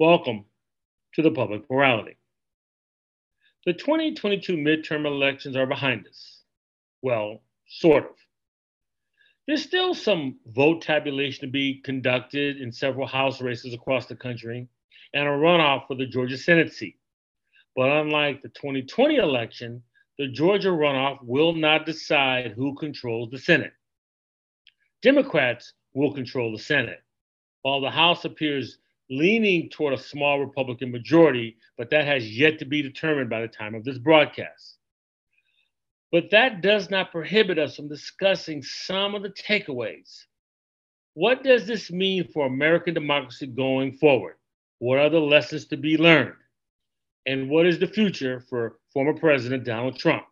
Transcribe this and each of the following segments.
Welcome to the public morality. The 2022 midterm elections are behind us. Well, sort of. There's still some vote tabulation to be conducted in several House races across the country and a runoff for the Georgia Senate seat. But unlike the 2020 election, the Georgia runoff will not decide who controls the Senate. Democrats will control the Senate, while the House appears leaning toward a small Republican majority, but that has yet to be determined by the time of this broadcast. But that does not prohibit us from discussing some of the takeaways. What does this mean for American democracy going forward? What are the lessons to be learned? And what is the future for former President Donald Trump?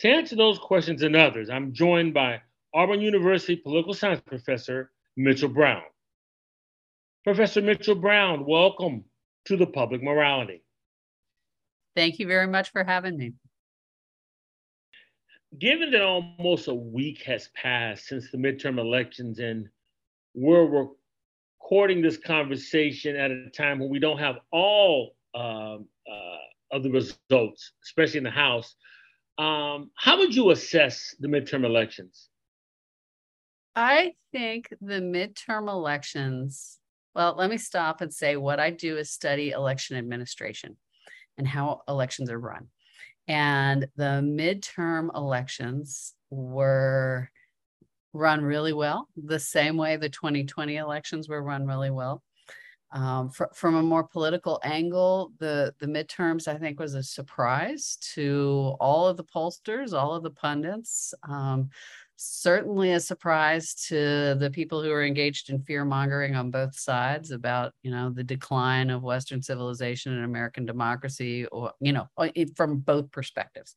To answer those questions and others, I'm joined by Auburn University political science professor Mitchell Brown. Professor Mitchell Brown, welcome to the Public Morality. Thank you very much for having me. Given that almost a week has passed since the midterm elections and we're recording this conversation at a time when we don't have all um, uh, of the results, especially in the House, um, how would you assess the midterm elections? I think the midterm elections well, let me stop and say what I do is study election administration and how elections are run. And the midterm elections were run really well, the same way the 2020 elections were run really well. Um, fr- from a more political angle, the the midterms I think was a surprise to all of the pollsters, all of the pundits. Um, certainly a surprise to the people who are engaged in fear mongering on both sides about you know the decline of western civilization and american democracy or you know uh, from both perspectives.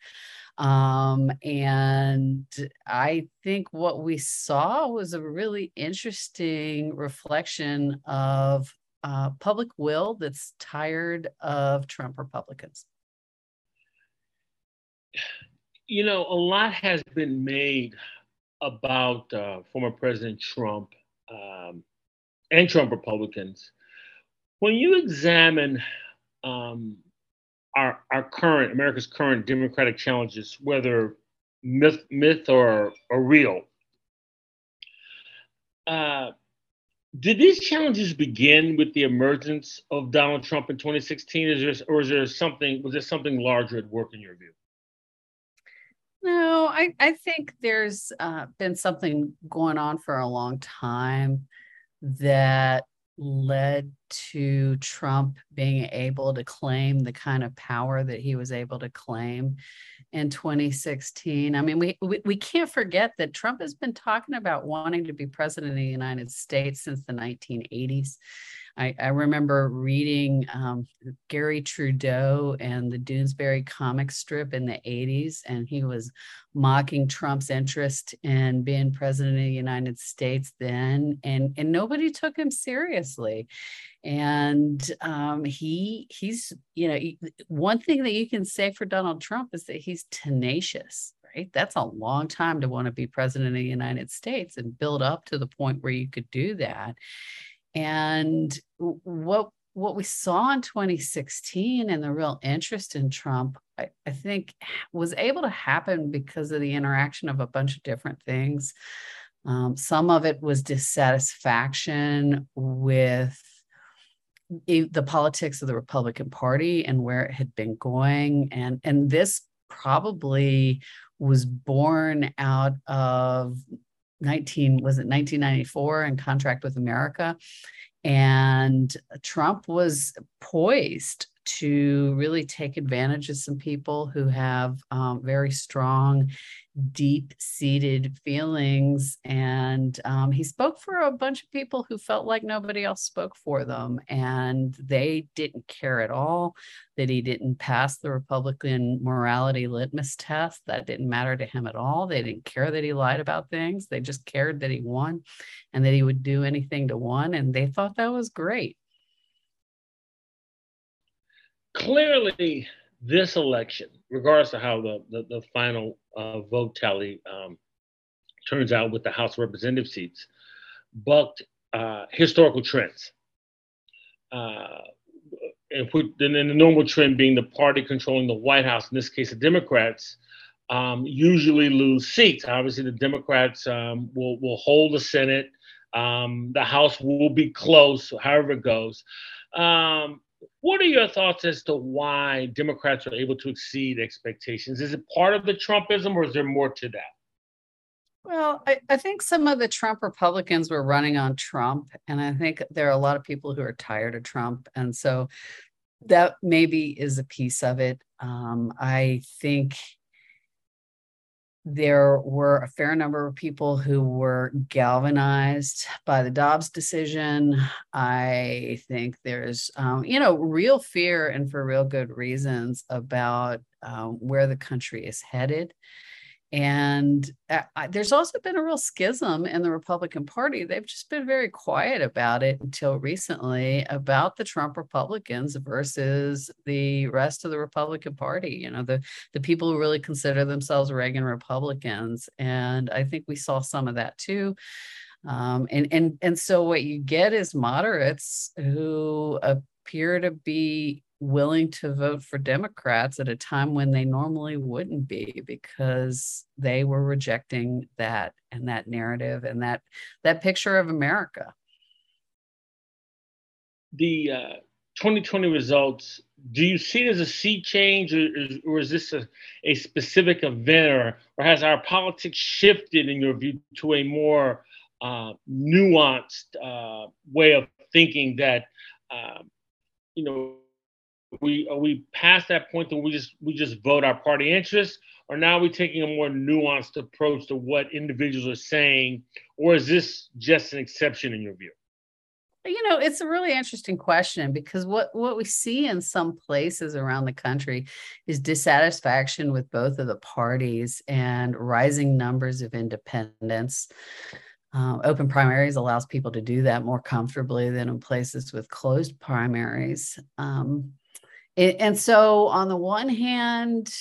Um, and i think what we saw was a really interesting reflection of uh, public will that's tired of trump republicans. You know a lot has been made about uh, former President Trump um, and Trump Republicans. When you examine um, our, our current, America's current democratic challenges, whether myth, myth or, or real, uh, did these challenges begin with the emergence of Donald Trump in 2016, is there, or is there something? Was there something larger at work in your view? No, I, I think there's uh, been something going on for a long time that led to Trump being able to claim the kind of power that he was able to claim in 2016. I mean, we, we, we can't forget that Trump has been talking about wanting to be president of the United States since the 1980s. I, I remember reading um, Garry Trudeau and the Doonesbury comic strip in the 80s, and he was mocking Trump's interest in being president of the United States then, and, and nobody took him seriously. And um, he he's you know one thing that you can say for Donald Trump is that he's tenacious right? That's a long time to want to be president of the United States and build up to the point where you could do that. And what what we saw in 2016 and the real interest in Trump, I, I, think, was able to happen because of the interaction of a bunch of different things. Um, some of it was dissatisfaction with the politics of the Republican Party and where it had been going, and and this probably was born out of 19 was it 1994 and contract with america? And trump was poised to really take advantage of some people who have um, very strong deep seated feelings. And um, he spoke for a bunch of people who felt like nobody else spoke for them. And they didn't care at all that he didn't pass the Republican morality litmus test. That didn't matter to him at all. They didn't care that he lied about things. They just cared that he won and that he would do anything to win. And they thought that was great. Clearly, this election, regardless of how the, the, the final uh, vote tally um, turns out with the House Representative seats, bucked uh, historical trends. uh, if we, then the normal trend being the party controlling the White House, in this case, the Democrats, um, usually lose seats. Obviously, the Democrats um, will will hold the Senate. Um, the House will be close, however it goes. Um, what are your thoughts as to why Democrats are able to exceed expectations? Is it part of the Trumpism, or is there more to that? Well, I, I, think some of the Trump Republicans were running on Trump, and I think there are a lot of people who are tired of Trump, and so that maybe is a piece of it. Um, I think there were a fair number of people who were galvanized by the Dobbs decision. I think there's, um, you know, real fear and for real good reasons about um, where the country is headed. And uh, there's also been a real schism in the Republican Party. They've just been very quiet about it until recently about the Trump Republicans versus the rest of the Republican Party. You know, the the people who really consider themselves Reagan Republicans, and I think we saw some of that too. Um, and and and so what you get is moderates who appear to be willing to vote for Democrats at a time when they normally wouldn't be because they were rejecting that and that narrative and that that picture of America. The uh, 2020 results, do you see it as a sea change or, or is this a, a specific event or, or has our politics shifted in your view to a more uh, nuanced uh, way of thinking that, um, you know, we are we past that point that we just we just vote our party interests? Or now we taking a more nuanced approach to what individuals are saying? Or is this just an exception in your view? You know it's a really interesting question because what what we see in some places around the country is dissatisfaction with both of the parties and rising numbers of independents. Uh, open primaries allows people to do that more comfortably than in places with closed primaries. Um, and so, on the one hand,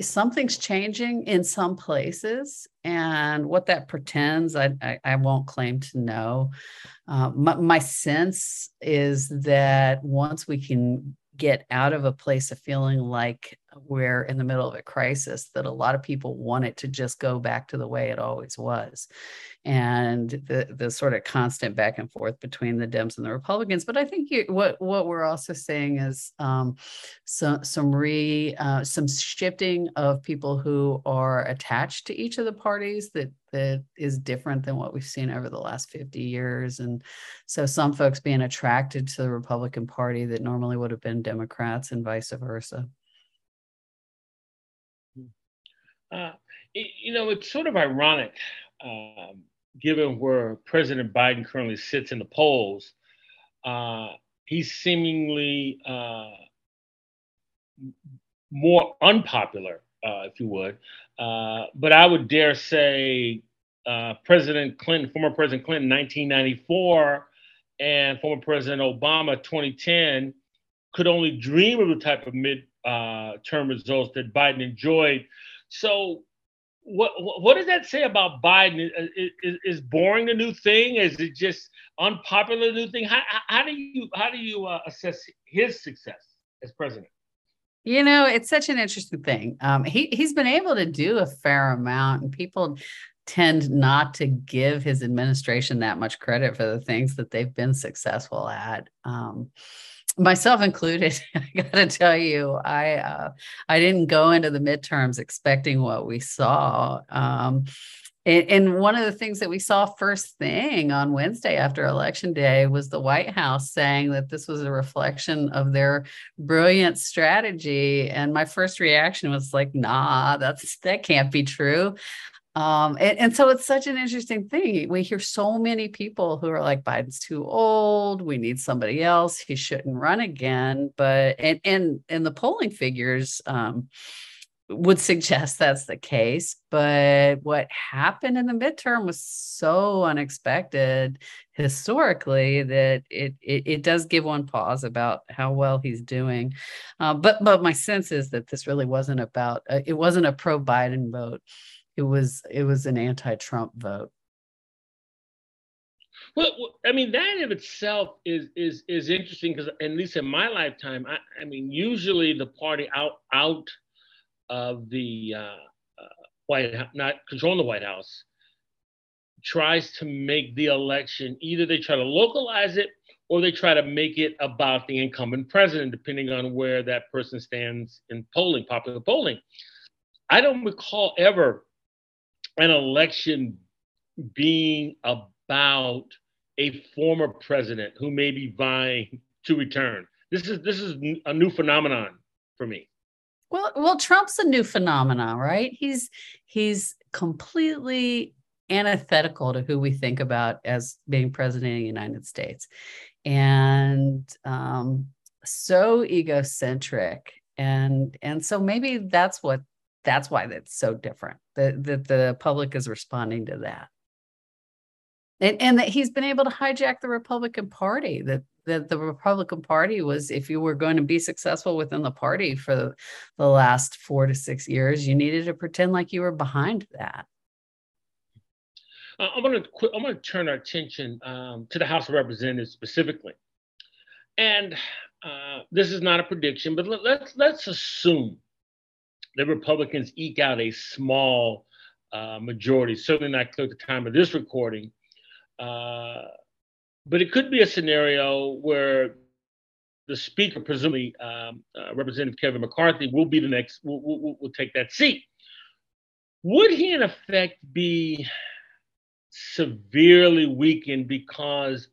something's changing in some places, and what that pretends, I, I, I won't claim to know. Uh, my, my sense is that once we can get out of a place of feeling like we're in the middle of a crisis that a lot of people want it to just go back to the way it always was and the the sort of constant back and forth between the Dems and the Republicans. But I think you, what what we're also seeing is um, some some re uh, some shifting of people who are attached to each of the parties that that is different than what we've seen over the last 50 years. And so some folks being attracted to the Republican Party that normally would have been Democrats and vice versa. Uh, you know, it's sort of ironic. Um, given where President Biden currently sits in the polls, uh, he's seemingly uh, more unpopular, uh, if you would. Uh, but I would dare say President Clinton, former President Clinton, 1994, and former President Obama, 2010, could only dream of the type of mid-term results that Biden enjoyed. So what what does that say about Biden? Is, is, boring the new thing? Is it just unpopular new thing? How, how do you how do you uh, assess his success as president? You know, it's such an interesting thing. Um, he he's been able to do a fair amount, and people tend not to give his administration that much credit for the things that they've been successful at. Um, myself included i gotta tell you i uh, i didn't go into the midterms expecting what we saw um, and, and, one of the things that we saw first thing on wednesday after election day was the white house saying that this was a reflection of their brilliant strategy and my first reaction was like nah that's that can't be true um, and, and, so it's such an interesting thing. We hear so many people who are like, Biden's too old. We need somebody else. He shouldn't run again. But and and and the polling figures um, would suggest that's the case. But what happened in the midterm was so unexpected historically that it it, it does give one pause about how well he's doing. Uh, but but my sense is that this really wasn't about uh, it wasn't a pro Biden vote it was it was an anti-Trump vote. Well, I mean, that in itself is is is interesting because at least in my lifetime, I, I mean, usually the party out out of the uh, uh, White House, not controlling the White House, tries to make the election either they try to localize it or they try to make it about the incumbent president, depending on where that person stands in polling, popular polling. I don't recall ever an election being about a former president who may be vying to return. This is this is a new phenomenon for me. Well, well, Trump's a new phenomenon, right? He's he's completely antithetical to who we think about as being president of the United States, and um, so egocentric, and and so maybe that's what that's why that's so different. That that the public is responding to that and, and that he's been able to hijack the Republican Party. That that the Republican Party was, if you were going to be successful within the party for the, the last four to six years, you needed to pretend like you were behind that. I'm going to I'm going to turn our attention um, to the House of Representatives specifically, and uh, this is not a prediction, but let, let's let's assume the Republicans eke out a small uh, majority. Certainly not clear at the time of this recording, uh, but it could be a scenario where the speaker, presumably um, uh, Representative Kevin McCarthy, will be the next, will, will, will take that seat. Would he, in effect, be severely weakened because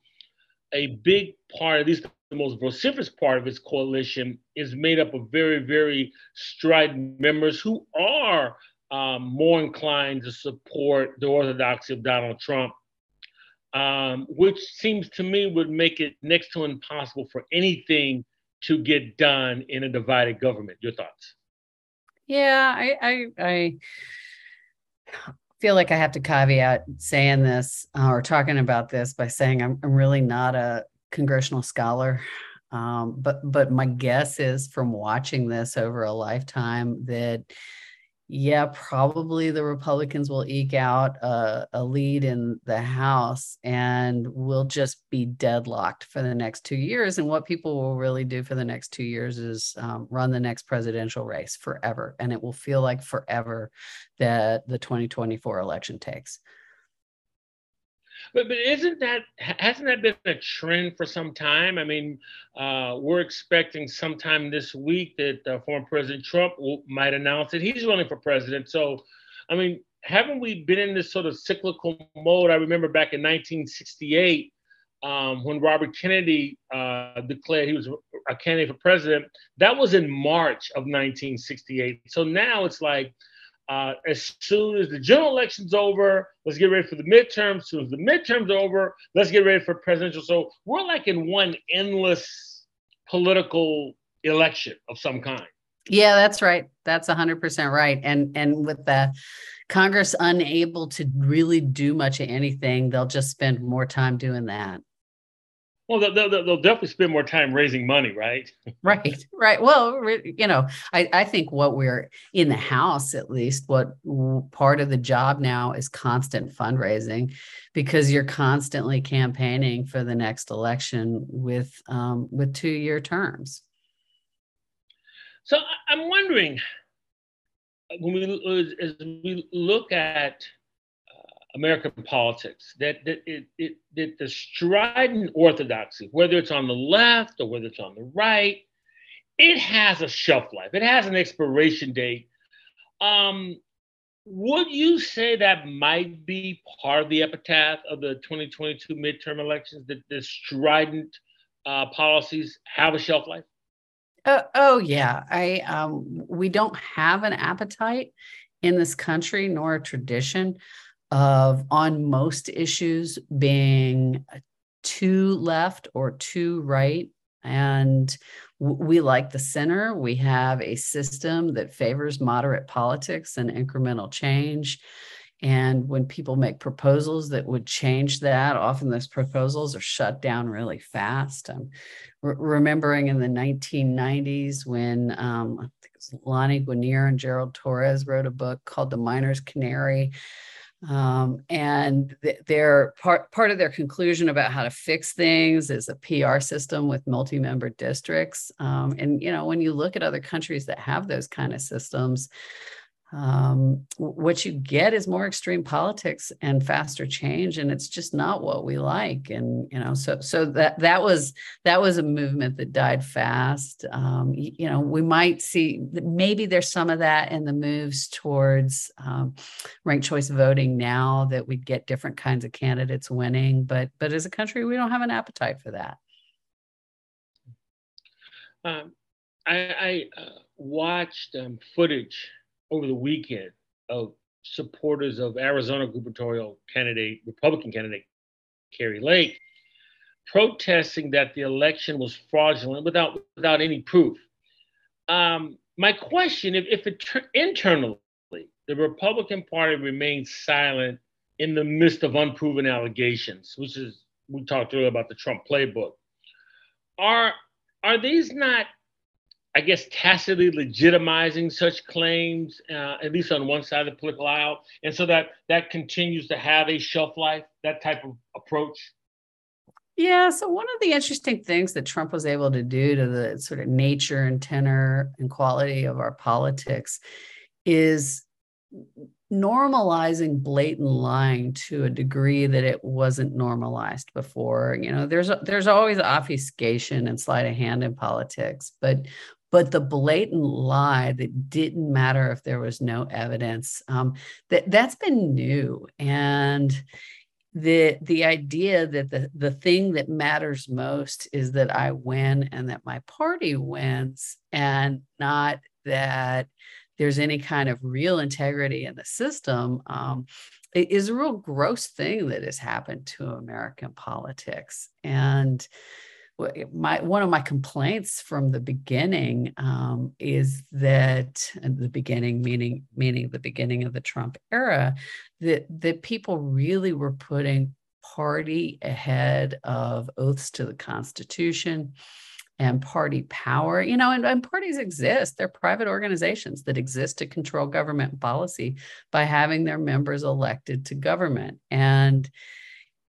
a big part, at least the most vociferous part of his coalition, is made up of very, very strident members who are um, more inclined to support the orthodoxy of Donald Trump um, which seems to me would make it next to impossible for anything to get done in a divided government. Your thoughts? Yeah, I, I, I feel like I have to caveat saying this uh, or talking about this by saying I'm, I'm really not a congressional scholar. Um, but but my guess is from watching this over a lifetime that yeah, probably the Republicans will eke out a, a, lead in the House and we'll just be deadlocked for the next two years. And what people will really do for the next two years is um, run the next presidential race forever. And it will feel like forever that the 2024 election takes. But but isn't that hasn't that been a trend for some time? I mean, uh, we're expecting sometime this week that uh, former President Trump will, might announce that he's running for president. So, I mean, haven't we been in this sort of cyclical mode? I remember back in 1968 um, when Robert Kennedy uh, declared he was a candidate for president. That was in March of 1968. So now it's like uh, as soon as the general election's over, let's get ready for the midterms. As soon as the midterms are over, let's get ready for presidential. So we're like in one endless political election of some kind. Yeah, that's right. That's 100% right. And and with the Congress unable to really do much of anything, they'll just spend more time doing that. Well, they'll, they'll, they'll, definitely spend more time raising money, right? right, right. Well, you know, I, I think what we're in the house, at least, what part of the job now is constant fundraising because you're constantly campaigning for the next election with um, with two year terms. So I'm wondering when we as we look at American politics, that, that, it, it, that the strident orthodoxy, whether it's on the left or whether it's on the right, it has a shelf life. It has an expiration date. Um, would you say that might be part of the epitaph of the 2022 midterm elections, that the strident uh, policies have a shelf life? Uh, oh yeah, I um, we don't have an appetite in this country nor a tradition of on most issues being too left or too right. And we like the center. We have a system that favors moderate politics and incremental change. And when people make proposals that would change that, often those proposals are shut down really fast. I'm re- remembering in the 1990s when um, I think it was Lani Guinier and Gerald Torres wrote a book called The Miner's Canary, Um, and th- their part part of their conclusion about how to fix things is a PR system with multi-member districts. Um, and you know, when you look at other countries that have those kind of systems, um, what you get is more extreme politics and faster change and it's just not what we like and you know so so that that was that was a movement that died fast. Um, you, you, know we might see maybe there's some of that in the moves towards um, ranked choice voting now that we get different kinds of candidates winning but but as a country we don't have an appetite for that. Um, I, I uh, watched um, footage over the weekend of supporters of Arizona gubernatorial candidate, Republican candidate Kari Lake, protesting that the election was fraudulent without without any proof. Um, my question: If, if it, internally the Republican Party remains silent in the midst of unproven allegations, which is we talked earlier about the Trump playbook, are are these not I guess, tacitly legitimizing such claims, uh, at least on one side of the political aisle, and so that that continues to have a shelf life. That type of approach. Yeah. So one of the interesting things that Trump was able to do to the sort of nature and tenor and quality of our politics is normalizing blatant lying to a degree that it wasn't normalized before you know there's there's always obfuscation and sleight of hand in politics but but the blatant lie that didn't matter if there was no evidence um, that that's been new. And the the idea that the the thing that matters most is that I win and that my party wins and not that there's any kind of real integrity in the system um, is a real gross thing that has happened to American politics. And my one of my complaints from the beginning um, is that the beginning meaning meaning the beginning of the Trump era that that people really were putting party ahead of oaths to the Constitution and party power. You know and, and parties exist. They're private organizations that exist to control government policy by having their members elected to government. And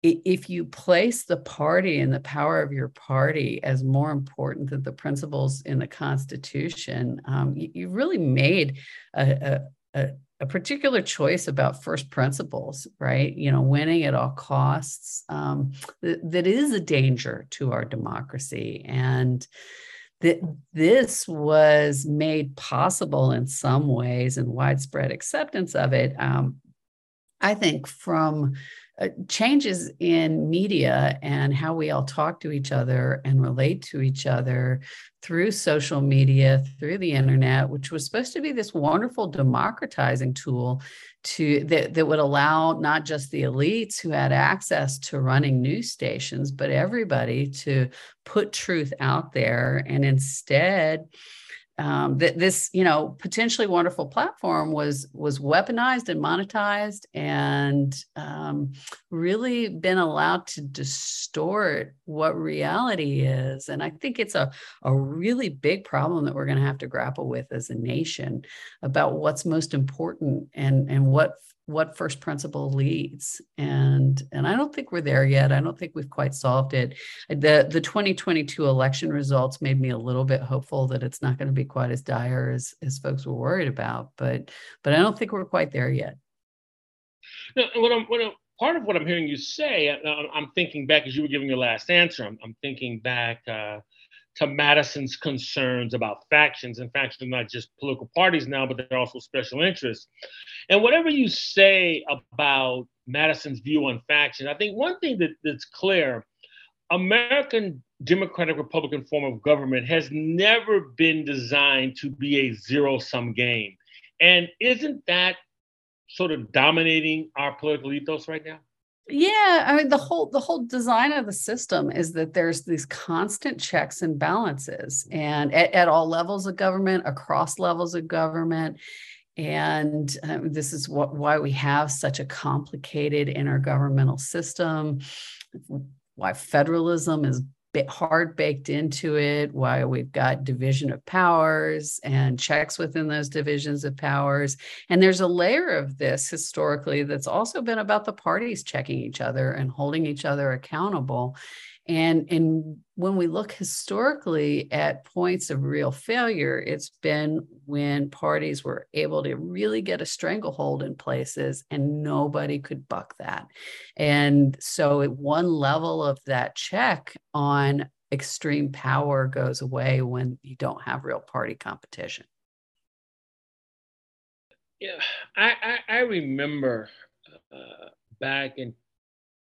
if you place the party and the power of your party as more important than the principles in the Constitution, um, you, you, really made a, a, a, particular choice about first principles, right? You know, winning at all costs. Um, th- that is a danger to our democracy. And that this was made possible in some ways and widespread acceptance of it, um, I think, from uh, changes in media and how we all talk to each other and relate to each other through social media, through the internet, which was supposed to be this wonderful democratizing tool to that, that would allow not just the elites who had access to running news stations, but everybody to put truth out there. And instead, um, that this you know potentially wonderful platform was was weaponized and monetized and um, really been allowed to distort what reality is. And i think it's a, a really big problem that we're going to have to grapple with as a nation about what's most important and and what what first principle leads. And and i don't think we're there yet. I don't think we've quite solved it. The the 2022 election results made me a little bit hopeful that it's not going to be quite as dire as as folks were worried about but but i don't think we're quite there yet. No, what I'm, what I'm, part of what i'm hearing you say i'm thinking back as you were giving your last answer i'm, I'm thinking back uh, to Madison's concerns about factions, and factions are not just political parties now, but they're also special interests. And whatever you say about Madison's view on factions, I think one thing that, that's clear American Democratic Republican form of government has never been designed to be a zero sum game. And isn't that sort of dominating our political ethos right now? Yeah, I mean the whole the whole design of the system is that there's these constant checks and balances, and at, at all levels of government, across levels of government, and um, this is what why we have such a complicated intergovernmental system. Why federalism is hard baked into it, why we've got division of powers and checks within those divisions of powers. And there's a layer of this historically that's also been about the parties checking each other and holding each other accountable. And, and when we look historically at points of real failure, it's been when parties were able to really get a stranglehold in places and nobody could buck that. And so at one level of that check on extreme power goes away when you don't have real party competition. Yeah, I, I, I remember uh, back in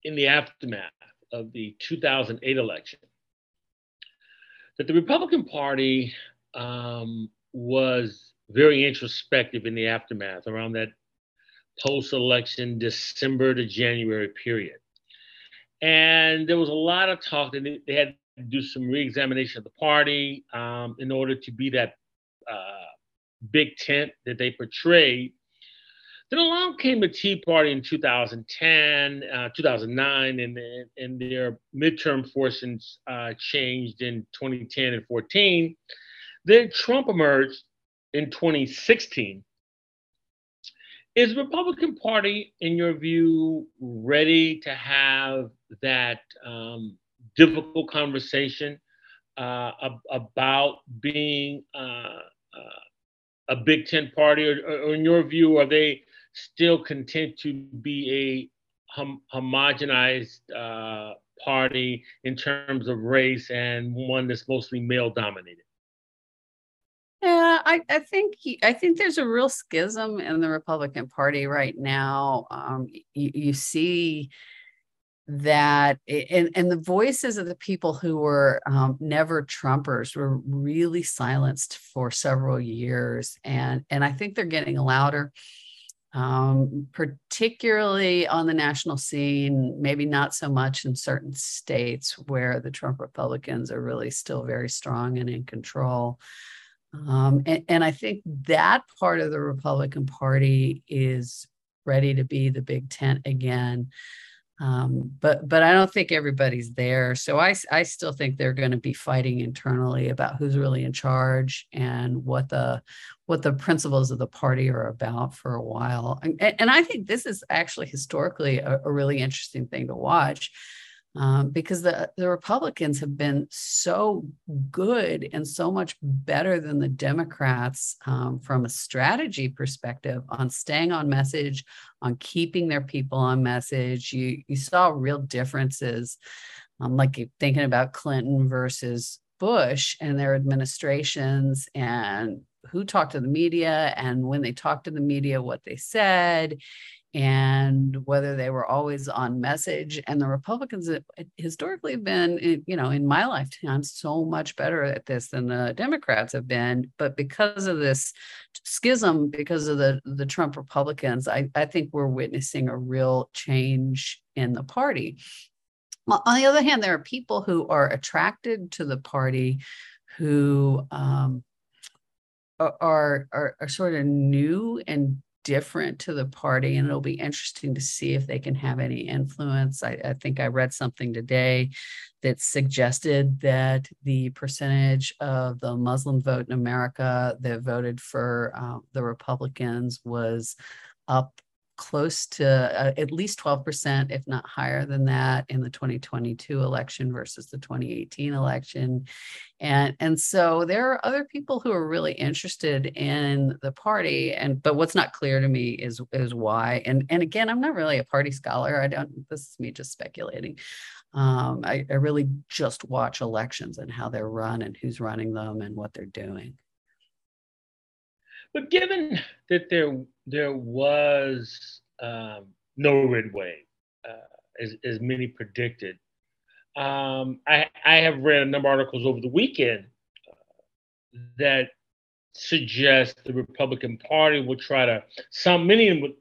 in the aftermath of the 2008 election that the Republican Party um, was very introspective in the aftermath around that post election December to January period. And there was a lot of talk that they had to do some re examination of the party um, in order to be that uh, big tent that they portrayed then along came the Tea Party in 2010, uh, 2009, and, and their midterm fortunes uh, changed in 2010 and 14. Then Trump emerged in 2016. Is the Republican Party, in your view, ready to have that um, difficult conversation uh, ab- about being uh, uh, a Big Tent party, or, or, in your view, are they still content to be a hom- homogenized uh, party in terms of race and one that's mostly male dominated? Yeah, I, I think I think there's a real schism in the Republican Party right now. Um, you, you see that and, and the voices of the people who were um, never trumpers were really silenced for several years and and i think they're getting louder um, particularly on the national scene, maybe not so much in certain states where the Trump Republicans are really still very strong and in control. Um, and, and I think that part of the Republican Party is ready to be the big tent again. Um, but but I don't think everybody's there. So I I still think they're going to be fighting internally about who's really in charge and what the what the principles of the party are about for a while. And, and I think this is actually historically a, a really interesting thing to watch um, because the, the Republicans have been so good and so much better than the Democrats um, from a strategy perspective on staying on message, on keeping their people on message. You, you saw real differences, um, like thinking about Clinton versus Bush and their administrations and who talked to the media and when they talked to the media, what they said and whether they were always on message. And the Republicans have historically been, you know, in my lifetime, so much better at this than the Democrats have been. But because of this schism, because of the, the Trump Republicans, I, I think we're witnessing a real change in the party. On the other hand, there are people who are attracted to the party who um, are, are, are sort of new and different to the party and it'll be interesting to see if they can have any influence. I, I, think i read something today that suggested that the percentage of the muslim vote in america that voted for uh, the republicans was up close to uh, at least 12%, if not higher than that, in the 2022 election versus the 2018 election. And, and so there are other people who are really interested in the party. And but what's not clear to me is is why. And and again, I'm not really a party scholar. I don't this is me just speculating. Um, I, I really just watch elections and how they're run and who's running them and what they're doing. But given that there there was um, no red wave, uh, as, as many predicted, um, I, I have read a number of articles over the weekend uh, that suggest the Republican Party will try to, some many of them would,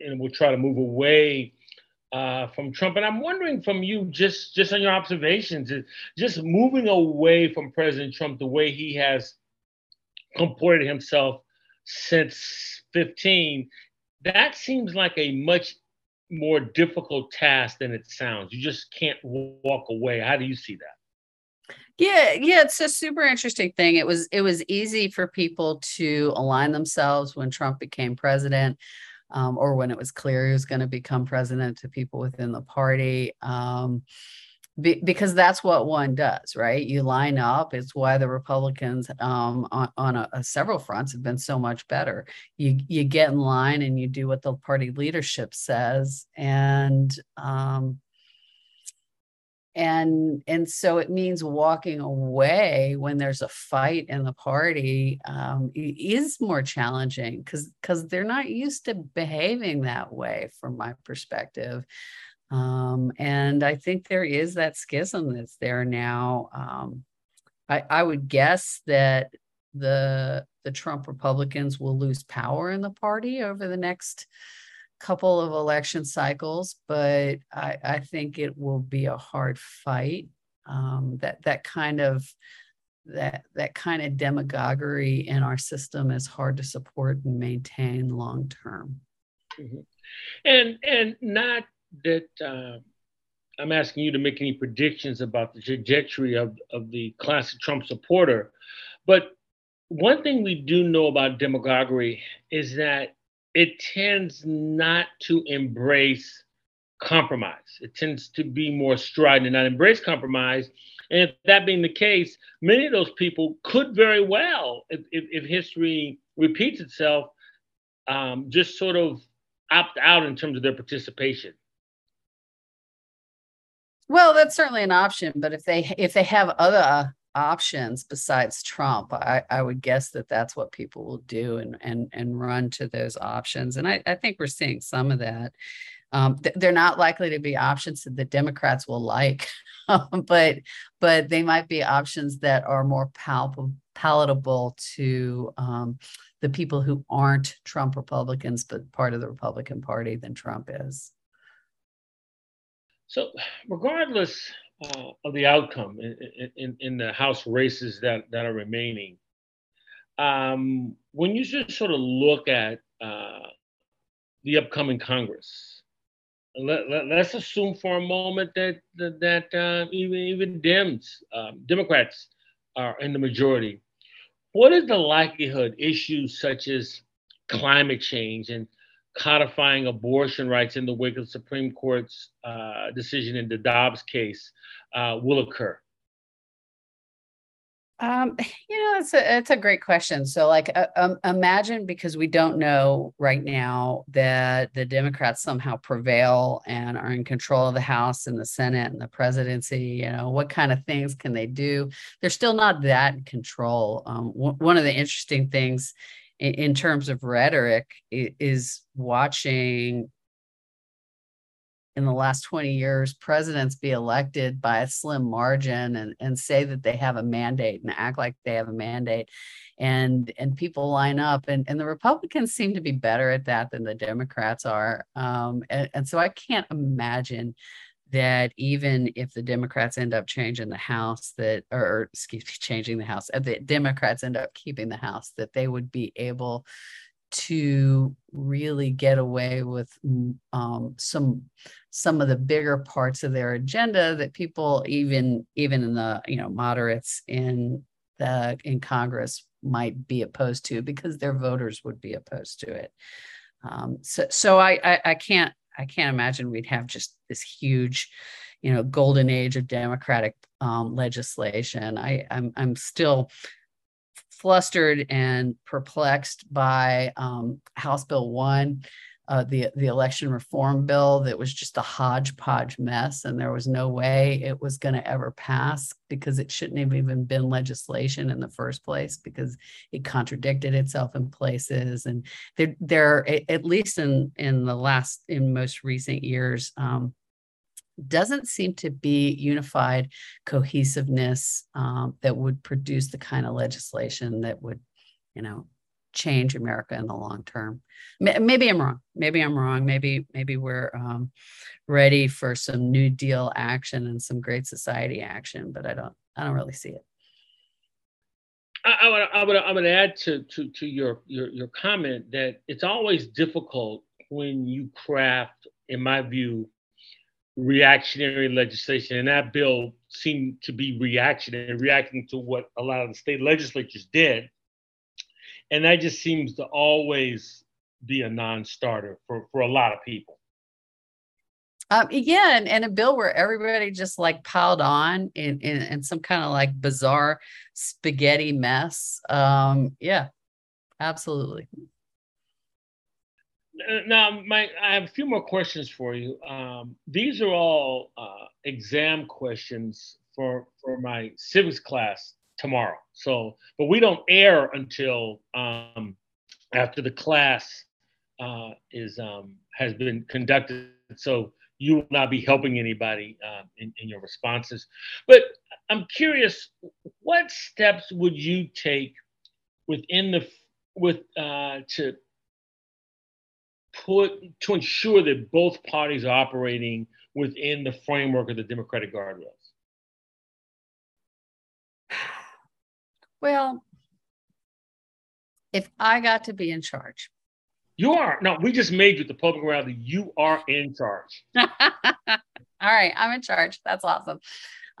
and will try to move away uh, from Trump. And I'm wondering from you, just just on your observations, is just moving away from President Trump the way he has comported himself since 15, that seems like a much more difficult task than it sounds. You just can't walk away. How do you see that? Yeah, yeah, it's a super interesting thing. It was it was easy for people to align themselves when Trump became president, um, or when it was clear he was going to become president to people within the party. Um, be, because that's what one does, right? You line up. It's why the Republicans um, on, on a, a several fronts have been so much better. You you get in line and you do what the party leadership says, and um, and and so it means walking away when there's a fight in the party um, is more challenging because because they're not used to behaving that way from my perspective um, and i think there is that schism that's there now um, I, I would guess that the the trump republicans will lose power in the party over the next couple of election cycles, but I, I think it will be a hard fight. Um, that that kind of that that kind of demagoguery in our system is hard to support and maintain long term. Mm-hmm. And and not that uh, I'm asking you to make any predictions about the trajectory of of the classic Trump supporter, but one thing we do know about demagoguery is that it tends not to embrace compromise. It tends to be more strident and not embrace compromise. And if that being the case, many of those people could very well, if, if, if history repeats itself, um, just sort of opt out in terms of their participation. Well, that's certainly an option, but if they if they have other options besides Trump, I, I would guess that that's what people will do and and and run to those options. And I, I think we're seeing some of that. Um, th- they're not likely to be options that the Democrats will like, but but they might be options that are more palpable, palatable to um, the people who aren't Trump Republicans, but part of the Republican Party than Trump is. So, regardless uh, of the outcome in, in, in, the House races that, that are remaining. Um, when you just sort of look at uh, the upcoming Congress, let, let, us assume for a moment that that, that uh, even even Dems, um, Democrats, are in the majority. What is the likelihood issues such as climate change and codifying abortion rights in the wake of the Supreme Court's uh, decision in the Dobbs case uh, will occur? Um, you know, it's a it's a great question. So, like, uh, um, imagine because we don't know right now that the Democrats somehow prevail and are in control of the House and the Senate and the presidency. You know, what kind of things can they do? They're still not that in control. Um, w- one of the interesting things in, in terms of rhetoric is watching in the last 20 years presidents be elected by a slim margin and, and say that they have a mandate and act like they have a mandate. And and people line up and, and the republicans seem to be better at that than the democrats are. Um, and, and so i can't imagine that even if the Democrats end up changing the House, that or excuse me, changing the House, uh, the Democrats end up keeping the House, that they would be able to really get away with mm, um, some some of the bigger parts of their agenda that people even even in the you know moderates in the in Congress might be opposed to because their voters would be opposed to it. Um, so so I, I I can't I can't imagine we'd have just this huge, you know, golden age of democratic um, legislation. I, I'm I'm still flustered and perplexed by um, House Bill One, uh, the the election reform bill that was just a hodgepodge mess, and there was no way it was going to ever pass because it shouldn't have even been legislation in the first place because it contradicted itself in places, and there there at least in in the last in most recent years. Um, doesn't seem to be unified cohesiveness um, that would produce the kind of legislation that would, you know, change America in the long term. Maybe I'm wrong. Maybe I'm wrong. Maybe maybe we're um, ready for some New Deal action and some Great Society action, but I don't I don't really see it. I, I, would I would I would add to to to your your your comment that it's always difficult when you craft, in my view, reactionary legislation, and that bill seemed to be reactionary, reacting to what a lot of the state legislatures did. And that just seems to always be a non-starter for, for a lot of people. Um, yeah, and, and a bill where everybody just like piled on in, in, in some kind of like bizarre spaghetti mess. Um, yeah, absolutely. Now, my, I have a few more questions for you. Um, these are all uh, exam questions for for my civics class tomorrow. So, but we don't air until um, after the class uh, is um, has been conducted. So you will not be helping anybody uh, in, in your responses. But I'm curious, what steps would you take within the with uh, to put to ensure that both parties are operating within the framework of the democratic guardrails? Well, if I got to be in charge, you are. No, we just made you the public morality. You are in charge. All right, I'm in charge. That's awesome.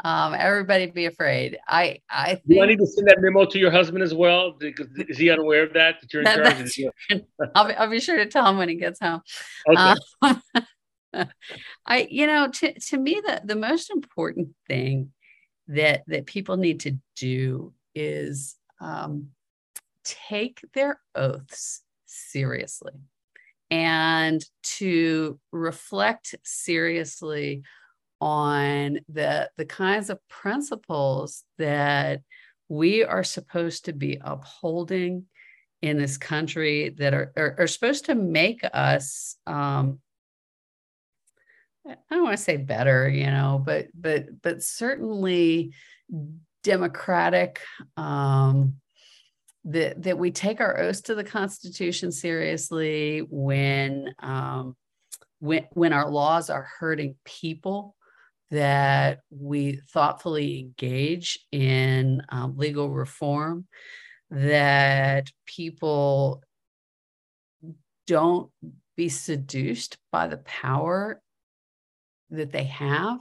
Um, everybody be afraid. I I think, Do I need to send that memo to your husband as well? Because is he unaware of that that you're in that, charge? I'll be, I'll be sure to tell him when he gets home. Okay. Um, I you know to to me the the most important thing that that people need to do is um, take their oaths seriously and to reflect seriously on the the kinds of principles that we are supposed to be upholding in this country that are, are, are supposed to make us um, I don't want to say better, you know, but but but certainly democratic, um, that that we take our oaths to the Constitution seriously when um, when when our laws are hurting people, that we thoughtfully engage in um, legal reform, that people don't be seduced by the power that they have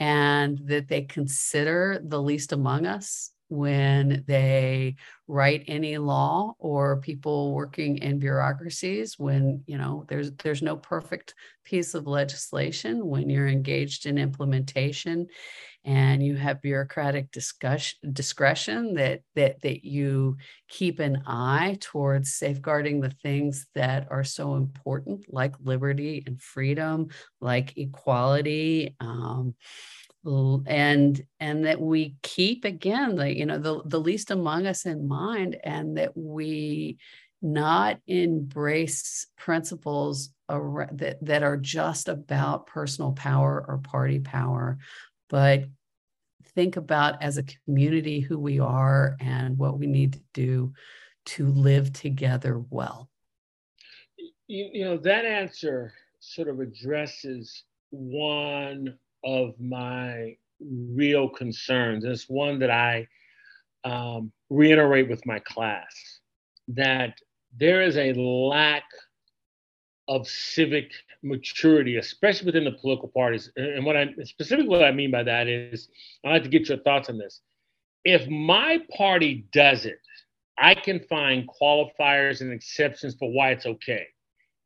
and that they consider the least among us when they write any law or people working in bureaucracies when you know there's there's no perfect piece of legislation when you're engaged in implementation and you have bureaucratic discussion discretion that that that you keep an eye towards safeguarding the things that are so important like liberty and freedom like equality um, and and that we keep again the you know the, the least among us in mind and that we not embrace principles that, that are just about personal power or party power but think about as a community who we are and what we need to do to live together well. You, you know that answer sort of addresses one of my real concerns. It's one that I um, reiterate with my class that there is a lack of civic maturity, especially within the political parties. And what I specifically what I mean by that is, I'd like to get your thoughts on this. If my party does it, I can find qualifiers and exceptions for why it's okay.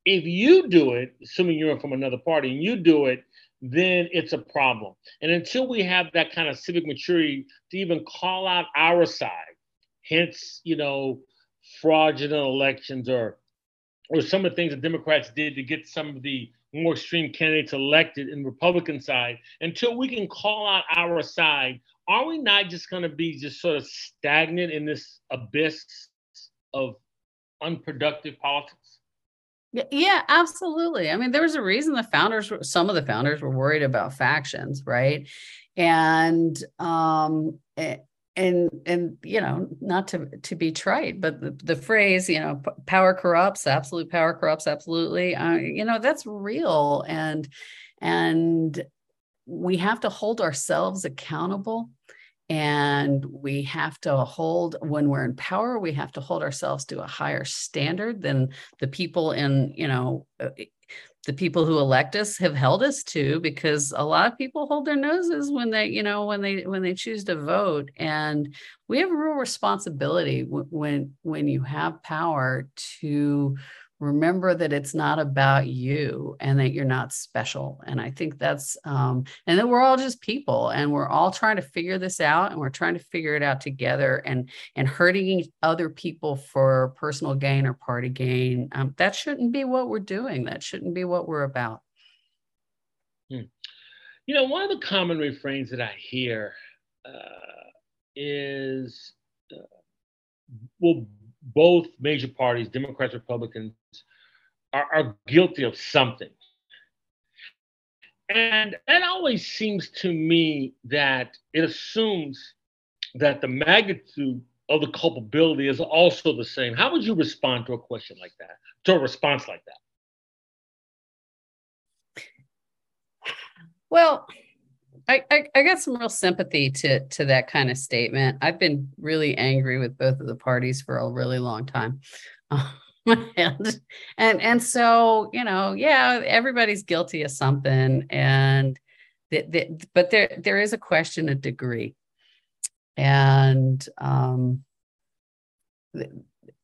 If you do it, assuming you're from another party, and you do it, then it's a problem. And until we have that kind of civic maturity to even call out our side, hence, you know, fraudulent elections or or some of the things the Democrats did to get some of the more extreme candidates elected in the Republican side, until we can call out our side, are we not just going to be just sort of stagnant in this abyss of unproductive politics? Yeah, absolutely. I mean, there was a reason the founders, some of the founders were worried about factions, right? And um and and you know, not to to be trite, but the, the phrase, you know, power corrupts, absolute power corrupts, absolutely. Uh, you know, that's real, and and we have to hold ourselves accountable and we have to hold when we're in power we have to hold ourselves to a higher standard than the people in you know uh, the people who elect us have held us to because a lot of people hold their noses when they you know when they when they choose to vote. And we have a real responsibility when when you have power to remember that it's not about you and that you're not special. And i think that's um, and that we're all just people and we're all trying to figure this out and we're trying to figure it out together and and hurting other people for personal gain or party gain um, that shouldn't be what we're doing. That shouldn't be what we're about. Hmm. you know one of the common refrains that i hear uh, is uh, well both major parties, Democrats, Republicans, are, are guilty of something. And that always seems to me that it assumes that the magnitude of the culpability is also the same. How would you respond to a question like that, to a response like that? Well, I, I, I got some real sympathy to to that kind of statement. I've been really angry with both of the parties for a really long time. and, and so you know yeah everybody's guilty of something and the, the, but there there is a question of degree. And um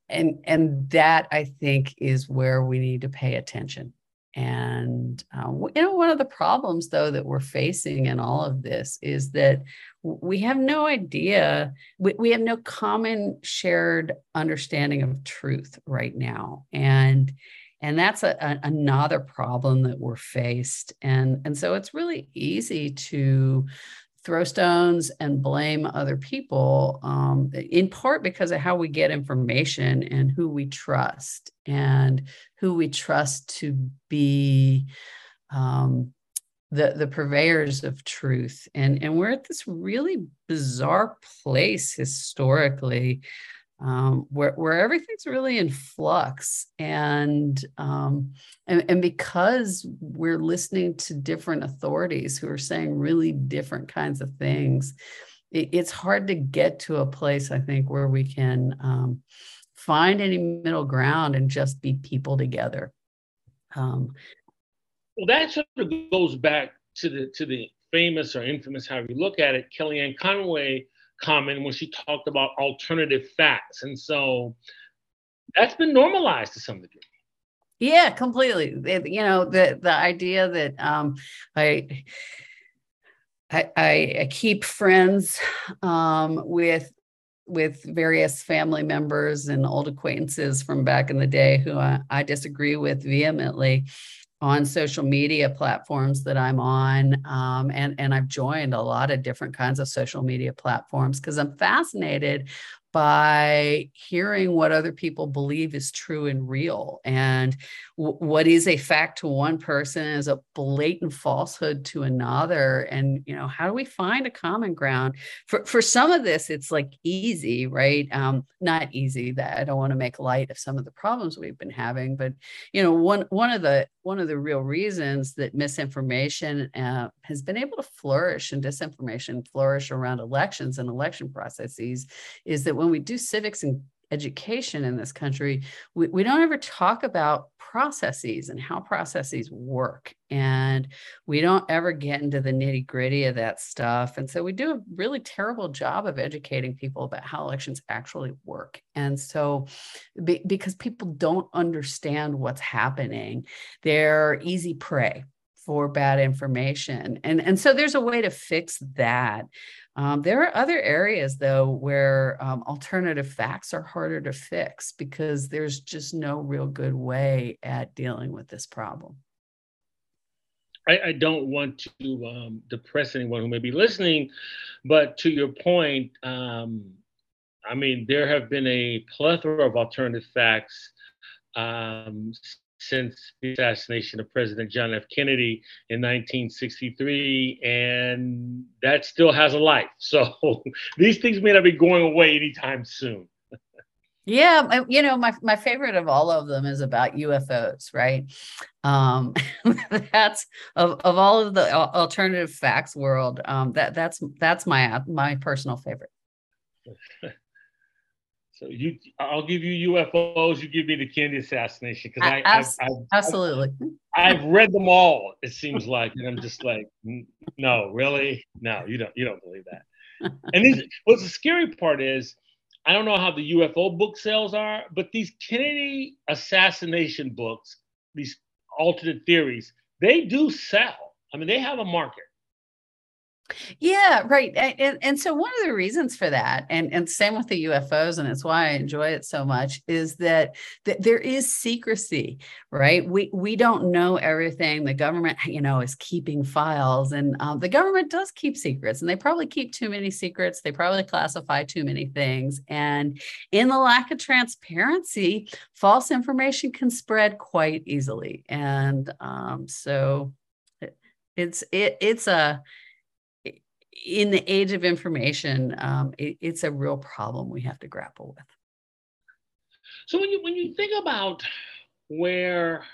and and that i think is where we need to pay attention and uh, you know, one of the problems though that we're facing in all of this is that we have no idea, we, we have no common shared understanding of truth right now, and and that's a, a, another problem that we're faced, and and so it's really easy to throw stones and blame other people um, in part because of how we get information and who we trust and who we trust to be um, the the purveyors of truth. And and we're at this really bizarre place historically um, where where everything's really in flux, and, um, and and because we're listening to different authorities who are saying really different kinds of things, it, it's hard to get to a place I think where we can um, find any middle ground and just be people together. Um, well, that sort of goes back to the to the famous or infamous, however you look at it, Kellyanne Conway comment when she talked about alternative facts. And so that's been normalized to some degree. Yeah, completely. You know, the the idea that um, I, I I keep friends um, with with various family members and old acquaintances from back in the day who I, I disagree with vehemently on social media platforms that I'm on. Um, and, and I've joined a lot of different kinds of social media platforms because I'm fascinated by hearing what other people believe is true and real. And w- what is a fact to one person is a blatant falsehood to another. And you know how do we find a common ground? For for some of this it's like easy right? Um not easy that i don't want to make light of some of the problems we've been having but you know one one of the one of the real reasons that misinformation uh, has been able to flourish and disinformation flourish around elections and election processes is that when we do civics and education in this country, we, we don't ever talk about processes and how processes work. And we don't ever get into the nitty gritty of that stuff. And so we do a really terrible job of educating people about how elections actually work. And so, be, because people don't understand what's happening, they're easy prey for bad information. And, and so there's a way to fix that. Um, there are other areas, though, where um, alternative facts are harder to fix because there's just no real good way at dealing with this problem. I, I don't want to um, depress anyone who may be listening, but to your point, um, I mean, there have been a plethora of alternative facts um, since the assassination of President John F. Kennedy in 1963, and that still has a life. So these things may not be going away anytime soon. Yeah, you know, my my favorite of all of them is about UFOs, right? Um, that's of, of all of the alternative facts world. Um, that that's that's my my personal favorite. So you, I'll give you UFOs. You give me the Kennedy assassination because I, I've, I've, absolutely. I've, I've, read them all. It seems like, and I'm just like, no, really, no, you don't, you don't believe that. and these, what's the scary part is, I don't know how the UFO book sales are, but these Kennedy assassination books, these alternate theories, they do sell. I mean, they have a market. Yeah, right. And, and so one of the reasons for that, and, and same with the UFOs, and it's why I enjoy it so much, is that, that there is secrecy, right? We we don't know everything. The government, you know, is keeping files, and um, the government does keep secrets, and they probably keep too many secrets. They probably classify too many things, and in the lack of transparency, false information can spread quite easily. And um, so, it, it's it, it's a in the age of information, um, it, it's a real problem we have to grapple with. So when you when you think about where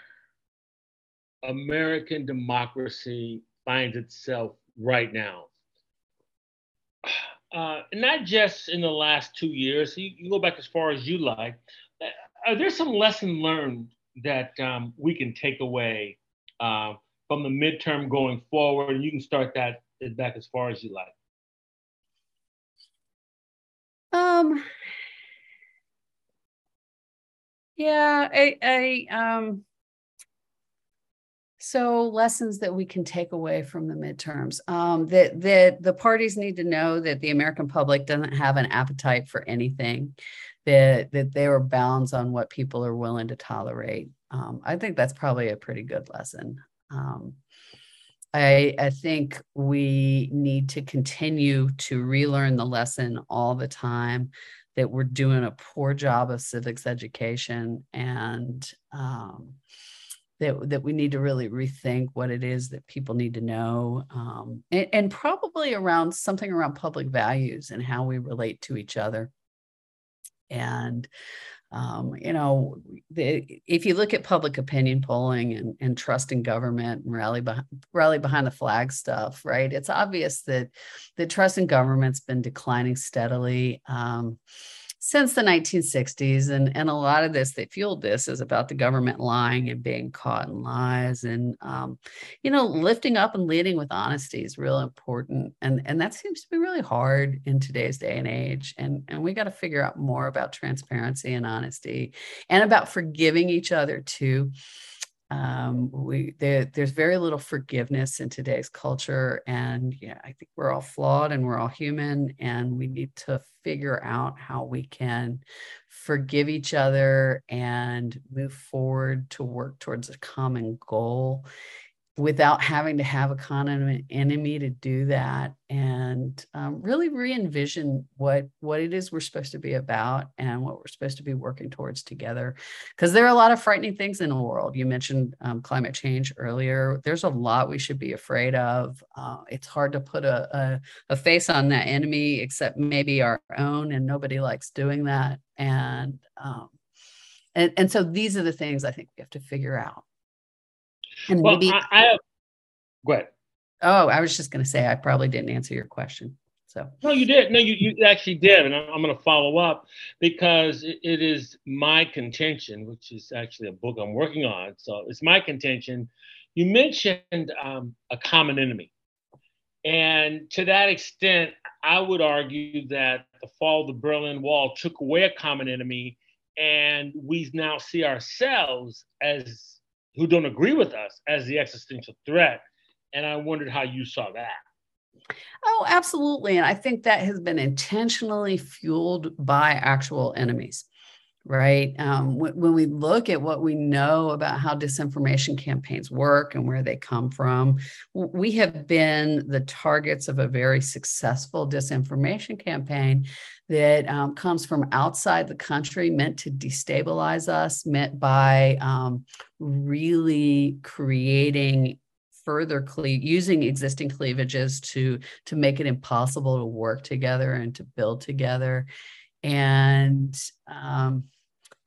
American democracy finds itself right now, uh, not just in the last two years, you, you, go back as far as you like. Uh, are there some lesson learned that um, we can take away uh, from the midterm going forward? And you can start that it back as far as you like? Um. Yeah, I, I, um, so lessons that we can take away from the midterms um, that that the parties need to know that the American public doesn't have an appetite for anything, that that there are bounds on what people are willing to tolerate. Um, I think that's probably a pretty good lesson. Um, I, I think we need to continue to relearn the lesson all the time that we're doing a poor job of civics education and um, that, that we need to really rethink what it is that people need to know um, and, and probably around something around public values and how we relate to each other. And um, you know, the, if you look at public opinion polling and, and trust in government and rally behind, rally behind the flag stuff, right? It's obvious that the trust in government's been declining steadily. Um, since the 1960s. And, and a lot of this that fueled this is about the government lying and being caught in lies. And, um, you know, lifting up and leading with honesty is real important. And, and that seems to be really hard in today's day and age. And, and we got to figure out more about transparency and honesty and about forgiving each other too um, we there, there's very little forgiveness in today's culture and yeah i think we're all flawed and we're all human and we need to figure out how we can forgive each other and move forward to work towards a common goal without having to have a common enemy to do that and um, really re-envision what what it is we're supposed to be about and what we're supposed to be working towards together. Because there are a lot of frightening things in the world. You mentioned um, climate change earlier. There's a lot we should be afraid of. Uh, it's hard to put a, a, a face on that enemy except maybe our own and nobody likes doing that. And um, and, and so these are the things i think we have to figure out and well, maybe I, I have, go ahead. Oh, I was just going to say I probably didn't answer your question. So no, you did. No, you, you actually did, and I'm going to follow up because it, it is my contention, which is actually a book I'm working on. So it's my contention. You mentioned um, a common enemy, and to that extent, I would argue that the fall of the Berlin Wall took away a common enemy, and we now see ourselves as who don't agree with us as the existential threat. And I wondered how you saw that. Oh, absolutely. And I think that has been intentionally fueled by actual enemies, right? Um, w- when we look at what we know about how disinformation campaigns work and where they come from, we have been the targets of a very successful disinformation campaign that um, comes from outside the country, meant to destabilize us, meant by um, really creating further cle- using existing cleavages to to make it impossible to work together and to build together and um,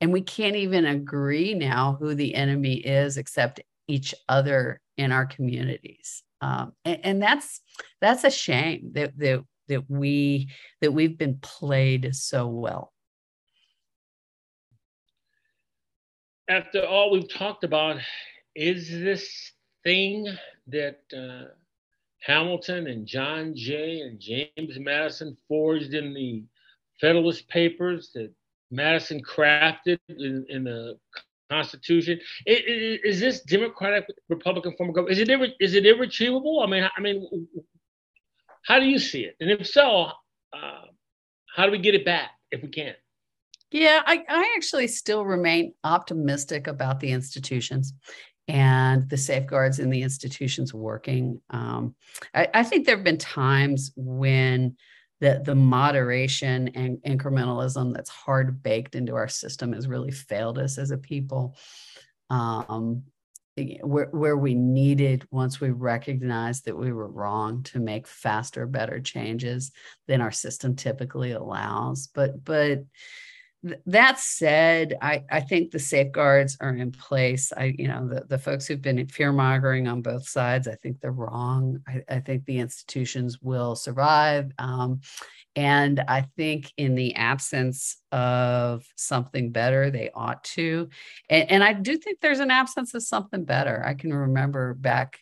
and we can't even agree now who the enemy is except each other in our communities. Um, and, and, that's that's a shame that, that that we that we've been played so well. After all we've talked about, is this thing that uh, Hamilton and John Jay and James Madison forged in the Federalist Papers that Madison crafted in, in the Constitution. Is, is, this Democratic Republican form of government? Is it ever is it ever achievable? I mean, I mean, how do you see it? And if so, uh, how do we get it back if we can? Yeah, I, I actually still remain optimistic about the institutions and the safeguards in the institutions working. Um, I, I, think there have been times when the, the moderation and incrementalism that's hard baked into our system has really failed us as a people. Um, where, where we needed once we recognized that we were wrong to make faster better changes than our system typically allows but but that said, I, I think the safeguards are in place. I, you know, the, the folks who've been fear mongering on both sides, I think they're wrong. I, I think the institutions will survive. Um, and I think in the absence of something better, they ought to. And, and I do think there's an absence of something better. I can remember back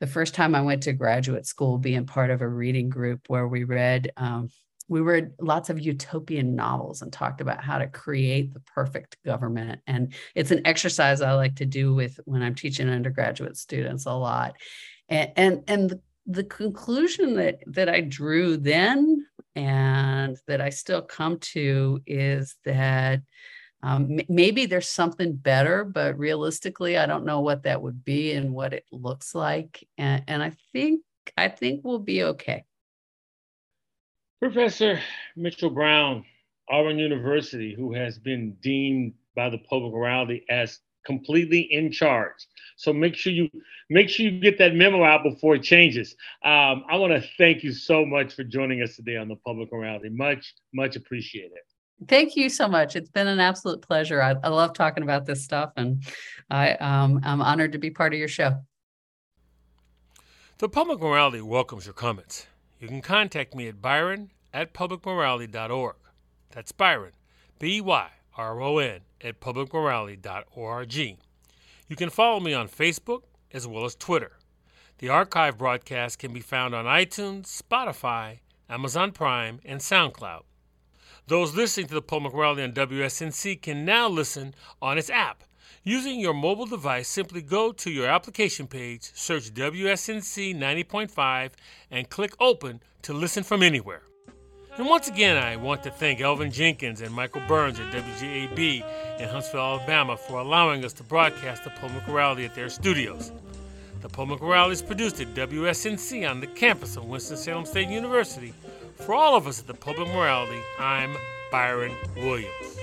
the first time I went to graduate school being part of a reading group where we read um, we read lots of utopian novels and talked about how to create the perfect government and it's an exercise i like to do with when i'm teaching undergraduate students a lot and and, and the, the conclusion that that i drew then and that i still come to is that um, maybe there's something better, but realistically, I don't know what that would be and what it looks like. And, and I think I think we'll be okay. Professor Mitchell Brown, Auburn University, who has been deemed by the public morality as completely in charge. So make sure you make sure you get that memo out before it changes. Um, I want to thank you so much for joining us today on the public morality. Much, much appreciated. Thank you so much. It's been an absolute pleasure. I, I love talking about this stuff, and I, um, I'm honored to be part of your show. The public morality welcomes your comments. You can contact me at byron at publicmorality.org. That's Byron, B Y R O N, at publicmorality.org. You can follow me on Facebook as well as Twitter. The archive broadcast can be found on iTunes, Spotify, Amazon Prime, and SoundCloud. Those listening to the Public Morality on WSNC can now listen on its app. Using your mobile device, simply go to your application page, search WSNC 90.5, and click Open to listen from anywhere. And once again, I want to thank Elvin Jenkins and Michael Burns at WJAB in Huntsville, Alabama, for allowing us to broadcast the Public Morality at their studios. The Public Morality is produced at WSNC on the campus of Winston-Salem State University. For all of us at the Public Morality, I'm Byron Williams.